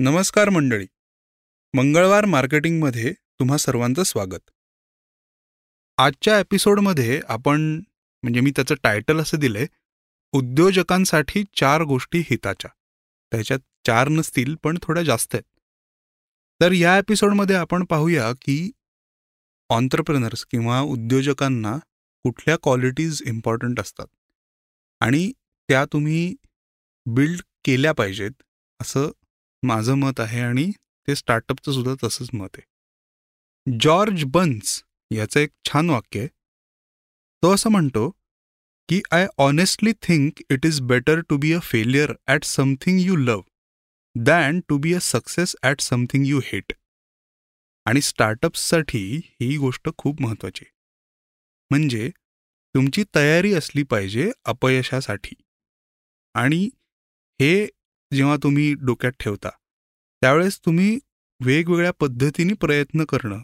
नमस्कार मंडळी. मंगळवार मार्केटिंगमध्ये तुम्हा सर्वांचं स्वागत. आजच्या एपिसोडमध्ये आपण म्हणजे मी त्याचं टायटल असं दिलंय उद्योजकांसाठी चार गोष्टी हिताच्या. त्याच्यात चार नसतील पण थोड्या जास्त आहेत. तर या एपिसोडमध्ये आपण पाहूया की ऑन्टरप्रिनर्स किंवा उद्योजकांना कुठल्या क्वालिटीज इम्पॉर्टंट असतात. आणि त्या तुम्ही बिल्ड केल्या पाहिजेत असं माझं मत आहे आणि ते स्टार्टअपचं सुद्धा तसंच मत आहे. जॉर्ज बन्स याचं एक छान वाक्य आहे. तो असं म्हणतो की I honestly think it is better to be a failure at something you love than to be a success at something you hate आणि स्टार्टअप्ससाठी ही गोष्ट खूप महत्त्वाची म्हणजे तुमची तयारी असली पाहिजे अपयशासाठी. आणि हे जेव्हा तुम्ही डोक्यात ठेवता त्यावेळेस तुम्ही वेगवेगळ्या पद्धतीने प्रयत्न करणं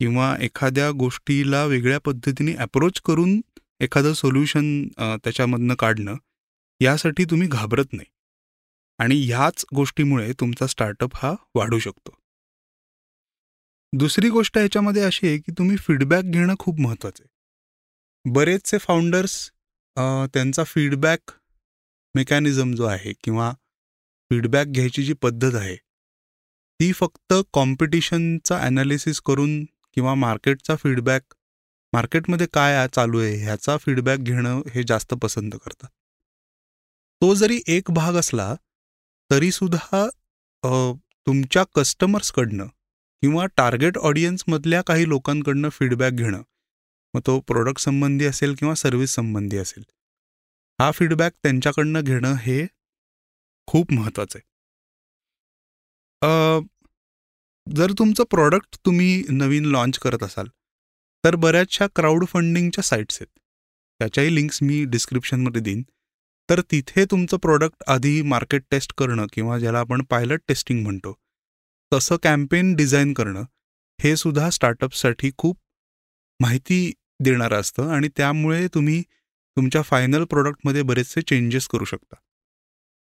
किंवा एखाद्या गोष्टीला वेगळ्या पद्धतीने अप्रोच करून एखादं सोल्युशन त्याच्यामधनं काढणं यासाठी तुम्ही घाबरत नाही. आणि ह्याच गोष्टीमुळे तुमचा स्टार्टअप हा वाढू शकतो. दुसरी गोष्ट याच्यामध्ये अशी आहे की तुम्ही फीडबॅक घेणं खूप महत्त्वाचं आहे. बरेचसे फाउंडर्स त्यांचा फीडबॅक मेकॅनिझम जो आहे किंवा फीडबॅक घ्यायची जी पद्धत आहे ती फक्त कॉम्पिटिशनचा ॲनालिसिस करून किंवा मार्केटचा फीडबॅक मार्केटमध्ये काय चालू आहे ह्याचा फीडबॅक घेणं हे जास्त पसंत करतात. तो जरी एक भाग असला तरीसुद्धा तुमच्या कस्टमर्सकडनं किंवा टार्गेट ऑडियन्समधल्या काही लोकांकडनं फीडबॅक घेणं मग तो प्रोडक्ट संबंधी असेल किंवा सर्व्हिस संबंधी असेल हा फीडबॅक त्यांच्याकडनं घेणं हे खूप महत्त्वाचं आहे. जर तुमचं प्रॉडक्ट तुम्ही नवीन लॉन्च करत असाल तर बऱ्याचशा क्राऊड फंडिंगच्या साईट्स आहेत. त्याच्याही लिंक्स मी डिस्क्रिप्शनमध्ये देईन. तर तिथे तुमचं प्रॉडक्ट आधी मार्केट टेस्ट करणं किंवा ज्याला आपण पायलट टेस्टिंग म्हणतो तसं कॅम्पेन डिझाईन करणं हे सुद्धा स्टार्टअपसाठी खूप माहिती देणारं असतं आणि त्यामुळे तुम्ही तुमच्या फायनल प्रॉडक्टमध्ये बरेचसे चेंजेस करू शकता.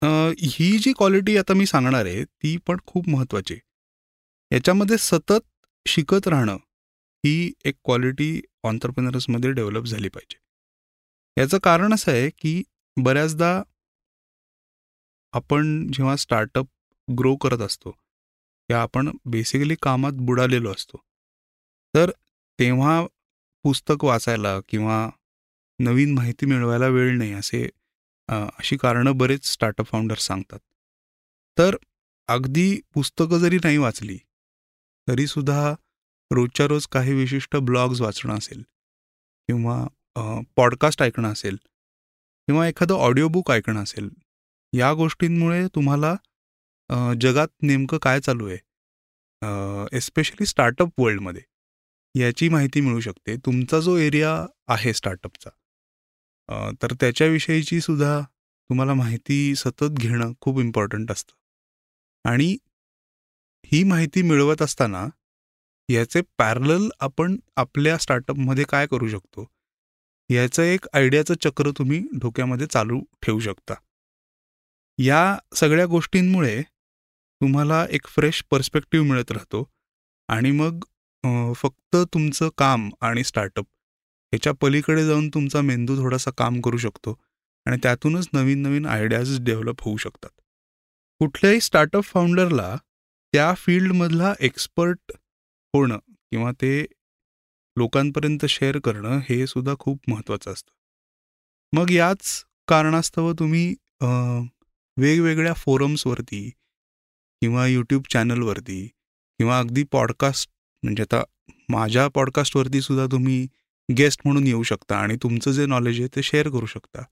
ही जी क्वालिटी आता मी सांगणार आहे ती पण खूप महत्त्वाची याच्यामध्ये सतत शिकत राहणं ही एक क्वालिटी ऑन्टरप्रिनर्समध्ये डेव्हलप झाली पाहिजे. याचं कारण असं आहे की बऱ्याचदा आपण जेव्हा स्टार्टअप ग्रो करत असतो किंवा आपण बेसिकली कामात बुडालेलो असतो. तर तेव्हा पुस्तक वाचायला किंवा नवीन माहिती मिळवायला वेळ नाही असे अशी कारणं बरेच स्टार्टअप फाउंडर्स सांगतात. तर अगदी पुस्तकं जरी नाही वाचली तरीसुद्धा रोजच्या रोज काही विशिष्ट ब्लॉग्स वाचणं असेल किंवा पॉडकास्ट ऐकणं असेल किंवा एखादं ऑडिओबुक ऐकणं असेल या गोष्टींमुळे तुम्हाला जगात नेमकं काय चालू आहे? एस्पेशली स्टार्टअप वर्ल्डमध्ये याची माहिती मिळू शकते. तुमचा जो एरिया आहे स्टार्टअपचा तर त्याच्याविषयीची सुद्धा तुम्हाला माहिती सतत घेणं खूप इम्पॉर्टंट असतं. आणि ही माहिती मिळवत असताना याचे पॅरल आपण आपल्या स्टार्टअपमध्ये काय करू शकतो? याचं एक आयडियाचं चक्र तुम्ही डोक्यामध्ये चालू ठेवू शकता. या सगळ्या गोष्टींमुळे तुम्हाला एक फ्रेश पर्स्पेक्टिव्ह मिळत राहतो. आणि मग फक्त तुमचं काम आणि स्टार्टअप ह्याच्या पलीकडे जाऊन तुमचा मेंदू थोडासा काम करू शकतो आणि त्यातूनच नवीन नवीन आयडियाज डेव्हलप होऊ शकतात. कुठल्याही स्टार्टअप फाउंडरला त्या फील्डमधला एक्सपर्ट होणं किंवा ते लोकांपर्यंत शेअर करणं हे सुद्धा खूप महत्त्वाचं असतं. मग याच कारणास्तव तुम्ही वेगवेगळ्या फोरम्सवरती किंवा यूट्यूब चॅनलवरती किंवा अगदी पॉडकास्ट म्हणजे आता माझ्या पॉडकास्टवरती सुद्धा तुम्ही गेस्ट म्हणून येऊ शकता आणि तुमचं जे नॉलेज आहे ते शेअर करू शकता.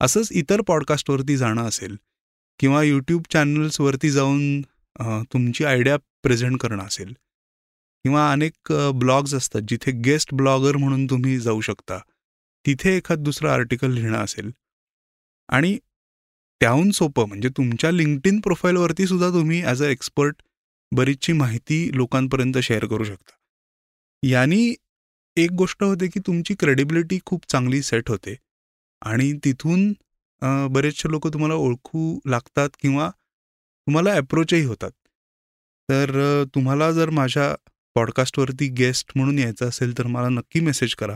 असंच इतर पॉडकास्टवरती जाणं असेल किंवा यूट्यूब चॅनल्सवरती जाऊन तुमची आयडिया प्रेझेंट करणं असेल किंवा अनेक ब्लॉग्स असतात जिथे गेस्ट ब्लॉगर म्हणून तुम्ही जाऊ शकता. तिथे एखाद दुसरं आर्टिकल लिहिणं असेल आणि त्याहून सोपं म्हणजे तुमच्या लिंक्ड प्रोफाईलवरती सुद्धा तुम्ही ॲज अ एक्सपर्ट बरीचशी माहिती लोकांपर्यंत शेअर करू शकता. यांनी एक गोष्ट होते की तुमची क्रेडिबिलिटी खूप चांगली सेट होते. आणि तिथून बरेचसे लोक तुम्हाला ओळखू लागतात किंवा तुम्हाला अप्रोचही होतात. तर तुम्हाला जर माझ्या पॉडकास्टवरती गेस्ट म्हणून यायचं असेल तर मला नक्की मेसेज करा.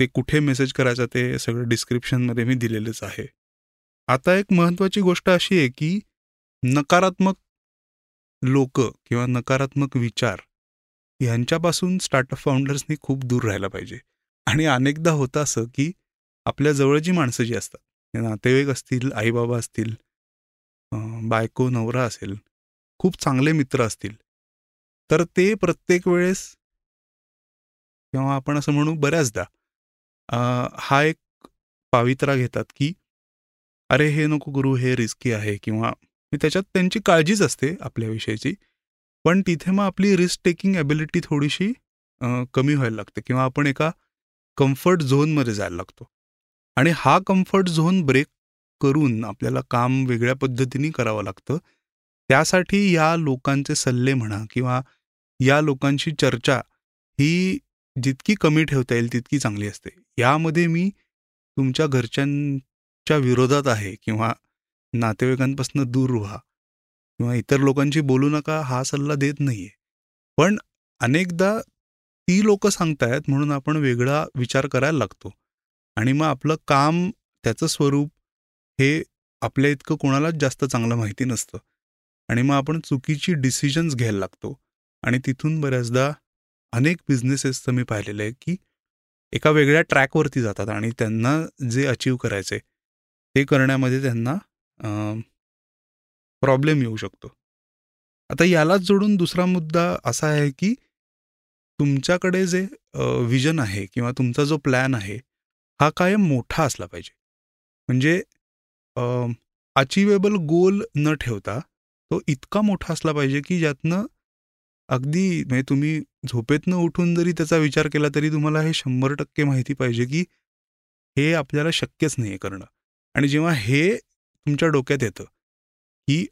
ते कुठे मेसेज करायचा ते सगळं डिस्क्रिप्शनमध्ये मी दिलेलंच आहे. आता एक महत्त्वाची गोष्ट अशी आहे की नकारात्मक लोक किंवा नकारात्मक विचार ह्यांच्यापासून स्टार्टअप फाउंडर्सनी खूप दूर राहायला पाहिजे. आणि अनेकदा होतं असं की आपल्या जवळची माणसं जी असतात नातेवाईक असतील आईबाबा असतील बायको नवरा असेल खूप चांगले मित्र असतील तर ते प्रत्येक वेळेस किंवा आपण असं म्हणू बऱ्याचदा हा एक पावित्रा घेतात की अरे हे नको करू हे रिस्की आहे किंवा त्याच्यात त्यांची काळजीच असते आपल्याविषयीची पण तिथे मग आपली रिस्क टेकिंग ॲबिलिटी थोडीशी कमी व्हायला लागते किंवा आपण एका कम्फर्ट झोनमध्ये जायला लागतो. आणि हा कम्फर्ट झोन ब्रेक करून आपल्याला काम वेगळ्या पद्धतीने करावं लागतं. त्यासाठी या लोकांचे सल्ले म्हणा किंवा या लोकांशी चर्चा ही जितकी कमी ठेवता येईल तितकी चांगली असते. यामध्ये मी तुमच्या घरच्यांच्या विरोधात आहे किंवा नातेवाईकांपासून दूर व्हा. किंवा इतर लोकांशी बोलू नका हा सल्ला देत नाहीये. पण अनेकदा ती लोक सांगतायत म्हणून आपण वेगळा विचार करायला लागतो. आणि मग आपलं काम त्याचं स्वरूप हे आपल्या इतकं कोणालाच जास्त चांगलं माहिती नसतं. आणि मग आपण चुकीची डिसिजन्स घ्यायला लागतो. आणि तिथून बऱ्याचदा अनेक बिझनेसेसचं मी पाहिलेलं आहे की एका वेगळ्या ट्रॅकवरती जातात आणि त्यांना जे अचीव करायचे ते करण्यामध्ये त्यांना प्रॉब्लेम येऊ शकतो. आता यालाच जोडून दुसरा मुद्दा असा आहे की तुमच्याकडे जे विजन आहे किंवा तुमचा जो प्लॅन आहे हा कायम मोठा असला पाहिजे. म्हणजे अचिवेबल गोल न ठेवता तो इतका मोठा असला पाहिजे की ज्यातनं अगदी म्हणजे तुम्ही झोपेतनं उठून जरी त्याचा विचार केला तरी तुम्हाला हे शंभर टक्के माहिती पाहिजे की हे आपल्याला शक्यच नाही आहे करणं. आणि जेव्हा हे तुमच्या डोक्यात येतं की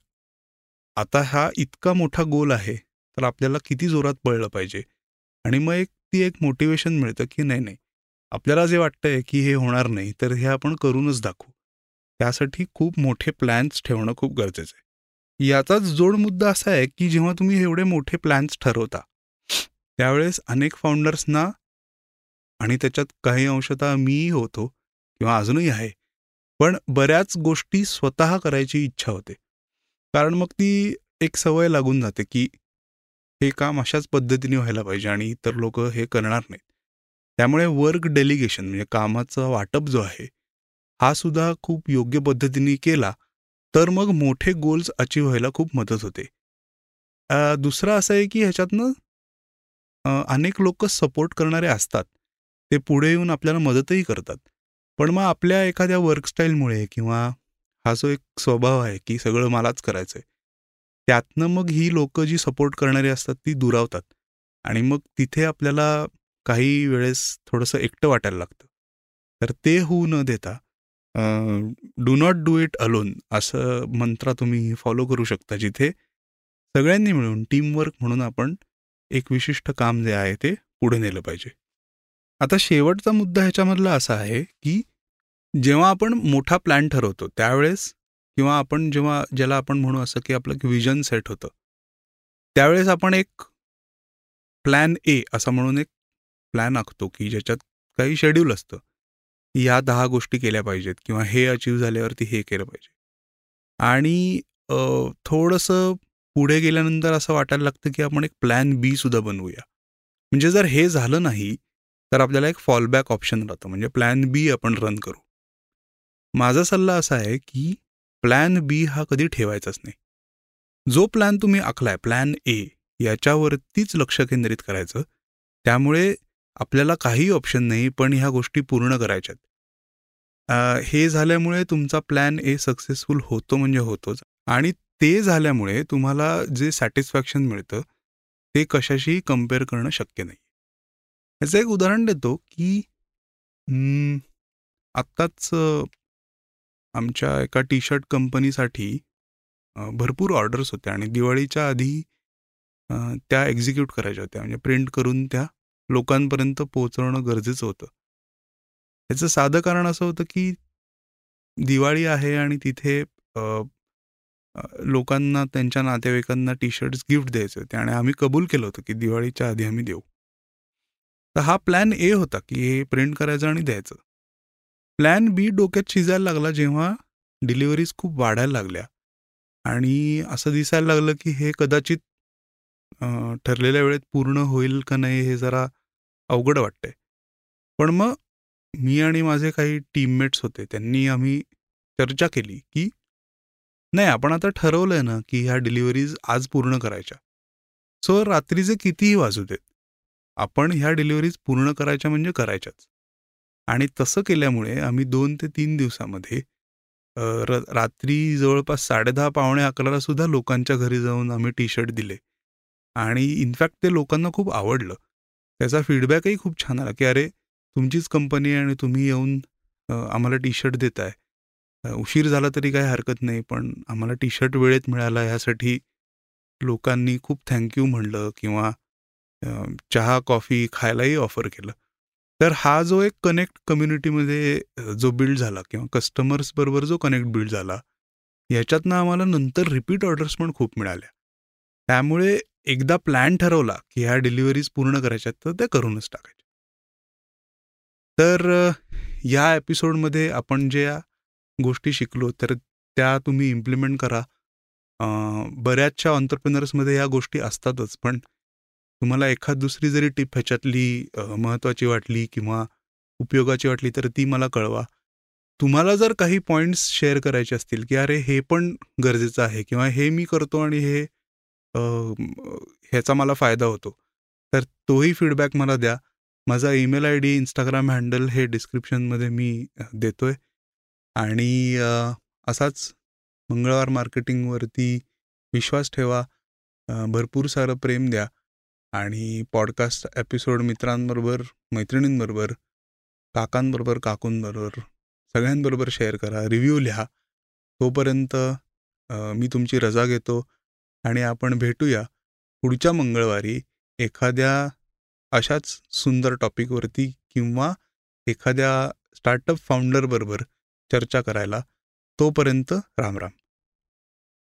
आता हा इतका मोठा गोल आहे तर आपल्याला किती जोरात पळलं पाहिजे? आणि मग एक ती एक मोटिवेशन मिळतं की नाही नाही. आपल्याला जे वाटतंय की हे होणार नाही तर हे आपण करूनच दाखवू. त्यासाठी खूप मोठे प्लॅन्स ठेवणं खूप गरजेचं आहे. याचाच जोड मुद्दा असा आहे की जेव्हा तुम्ही एवढे मोठे प्लॅन्स ठरवता त्यावेळेस अनेक फाउंडर्सना आणि त्याच्यात काही अंशतः मीही होतो किंवा अजूनही आहे पण बऱ्याच गोष्टी स्वतः करायची इच्छा होते. कारण मग ती एक सवय लागून जाते की हे काम अशाच पद्धतीने व्हायला पाहिजे आणि इतर लोक हे करणार नाहीत. त्यामुळे वर्क डेलिगेशन म्हणजे कामाचा वाटप जो आहे हा सुद्धा खूप योग्य पद्धतीने केला तर मग मोठे गोल्स अचीव व्हायला खूप मदत होते. दुसरं असं आहे की ह्याच्यातनं अनेक लोक सपोर्ट करणारे असतात. ते पुढे येऊन आपल्याला मदतही करतात. पण मग आपल्या एखाद्या वर्कस्टाईलमुळे किंवा हा जो एक स्वभाव आहे की सगळं मलाच करायचं आहे त्यातनं मग ही लोक जी सपोर्ट करणारी असतात ती दुरावतात. आणि मग तिथे आपल्याला काही वेळेस थोडंसं एकटं वाटायला लागतं. तर ते होऊ न देता do not do it alone असं मंत्र तुम्ही फॉलो करू शकता जिथे सगळ्यांनी मिळून टीमवर्क म्हणून आपण एक विशिष्ट काम जे आहे ते पुढे नेलं पाहिजे. आता शेवटचा मुद्दा ह्याच्यामधला असा आहे की जेव्हा आपण मोठा प्लॅन ठरवतो त्यावेळेस किंवा आपण जेव्हा ज्याला आपण म्हणू असं की आपलं विजन सेट होतं त्यावेळेस आपण एक प्लॅन ए असा म्हणून एक प्लॅन आखतो की ज्याच्यात काही शेड्यूल असतं या दहा गोष्टी केल्या पाहिजेत किंवा हे अचीव झाल्यावरती हे केलं पाहिजे. आणि थोडंसं पुढे गेल्यानंतर असं वाटायला लागतं की आपण एक प्लॅन बी सुद्धा बनवूया. म्हणजे जर हे झालं नाही तर आपल्याला एक फॉलबॅक ऑप्शन राहतं. म्हणजे प्लॅन बी आपण रन करू. माझा सल्ला असा आहे की प्लॅन बी हा कधी ठेवायचाच नाही. जो प्लॅन तुम्ही आखलाय प्लॅन ए याच्यावरतीच लक्ष केंद्रित करायचं. त्यामुळे आपल्याला काही ऑप्शन नाही पण ह्या गोष्टी पूर्ण करायच्यात. हे झाल्यामुळे तुमचा प्लॅन ए सक्सेसफुल होतो म्हणजे होतोच. आणि ते झाल्यामुळे तुम्हाला जे सॅटिस्फॅक्शन मिळतं ते कशाशी कंपेअर करणं शक्य नाही. याचं एक उदाहरण देतो की आत्ताच आमच्या एका टी शर्ट कंपनीसाठी भरपूर ऑर्डर्स होत्या आणि दिवाळीच्या आधी त्या एक्झिक्यूट करायच्या होत्या. म्हणजे प्रिंट करून त्या लोकांपर्यंत पोहोचवणं गरजेचं होतं. याचं साधं कारण असं होतं की दिवाळी आहे आणि तिथे लोकांना त्यांच्या नातेवाईकांना टी शर्ट्स गिफ्ट द्यायचे होते आणि आम्ही कबूल केलं होतं की दिवाळीच्या आधी आम्ही देऊ. तर हा प्लॅन ए होता की हे प्रिंट करायचं आणि द्यायचं. प्लॅन बी डोक्यात शिजायला लागला जेव्हा डिलिव्हरीज खूप वाढायला लागल्या. आणि असं दिसायला लागलं की हे कदाचित ठरलेल्या वेळेत पूर्ण होईल का नाही हे जरा अवघड वाटतंय. पण मग मी आणि माझे काही टीममेट्स होते त्यांनी आम्ही चर्चा केली की नाही आपण आता ठरवलंय ना की ह्या डिलिव्हरीज आज पूर्ण करायच्या. सो रात्रीचे कितीही वाजू देत आपण ह्या डिलिव्हरीज पूर्ण करायच्या म्हणजे करायच्याच. आणि तसं केल्यामुळे आम्ही दोन ते तीन दिवसामध्ये र रात्री जवळपास साडेदहा पावणे अकराला सुद्धा लोकांच्या घरी जाऊन आम्ही टी शर्ट दिले. आणि इनफॅक्ट ते लोकांना खूप आवडलं. त्याचा फीडबॅकही खूप छान आला की अरे तुमचीच कंपनी आणि तुम्ही येऊन आम्हाला टी शर्ट देताय उशीर झाला तरी काही हरकत नाही पण आम्हाला टी शर्ट वेळेत मिळाला ह्यासाठी लोकांनी खूप थँक्यू म्हणलं किंवा चहा कॉफी खायलाही ऑफर केलं. तर हा जो एक कनेक्ट कम्युनिटीमध्ये जो बिल्ड झाला किंवा कस्टमर्स बरोबर जो कनेक्ट बिल्ड झाला याच्यातनं आम्हाला नंतर रिपीट ऑर्डर्स पण खूप मिळाल्या. त्यामुळे एकदा प्लॅन ठरवला की ह्या डिलिव्हरीज पूर्ण करायच्या तर त्या करूनच टाकायच्या. तर या एपिसोडमध्ये आपण ज्या गोष्टी शिकलो तर त्या तुम्ही इम्प्लिमेंट करा. बऱ्याचशा ऑन्टरप्रिनर्समध्ये या गोष्टी असतातच पण तुम्हाला एखाद दुसरी जरी टिप ह्याच्यातली महत्त्वाची वाटली किंवा उपयोगाची वाटली तर ती मला कळवा. तुम्हाला जर काही पॉईंट्स शेअर करायचे असतील की अरे हे पण गरजेचं आहे किंवा हे मी करतो आणि हे ह्याचा मला फायदा होतो तर तोही फीडबॅक मला द्या. माझा email I D Instagram handle हे डिस्क्रिप्शनमध्ये मी देतोय. आणि असाच मंगळवार मार्केटिंगवरती विश्वास ठेवा. भरपूर सारं प्रेम द्या. आणि पॉडकास्ट एपिसोड मित्रांबरोबर मैत्रिणींबरोबर काकांबरोबर काकूंबरोबर सगळ्यांबरोबर शेअर करा रिव्ह्यू लिहा. तोपर्यंत मी तुमची रजा घेतो आणि आपण भेटूया पुढच्या मंगळवारी एखाद्या अशाच सुंदर टॉपिकवरती किंवा एखाद्या स्टार्टअप फाउंडरबरोबर चर्चा करायला. तोपर्यंत राम राम.